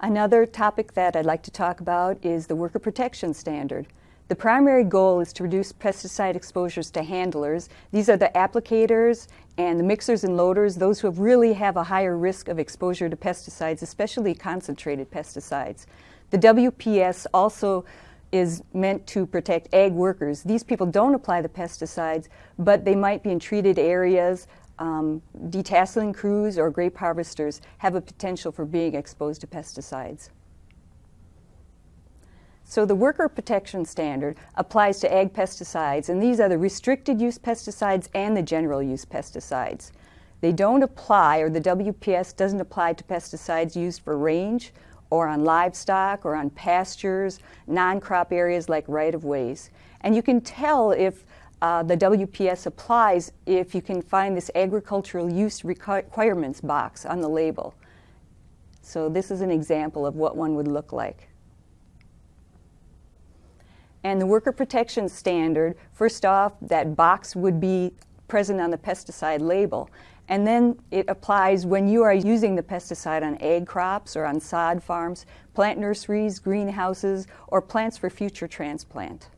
Another topic that I'd like to talk about is the worker protection standard. The primary goal is to reduce pesticide exposures to handlers. These are the applicators and the mixers and loaders, those who really have a higher risk of exposure to pesticides, especially concentrated pesticides. The WPS also is meant to protect ag workers. These people don't apply the pesticides, but they might be in treated areas. Um, detasseling crews or grape harvesters have a potential for being exposed to pesticides. So the worker protection standard applies to ag pesticides, and these are the restricted use pesticides and the general use pesticides. They don't apply, or the WPS doesn't apply to pesticides used for range or on livestock or on pastures, non crop areas like right of ways. And you can tell if uh, the WPS applies if you can find this agricultural use requirements box on the label. So, this is an example of what one would look like. And the worker protection standard, first off, that box would be present on the pesticide label. And then it applies when you are using the pesticide on ag crops or on sod farms, plant nurseries, greenhouses, or plants for future transplant.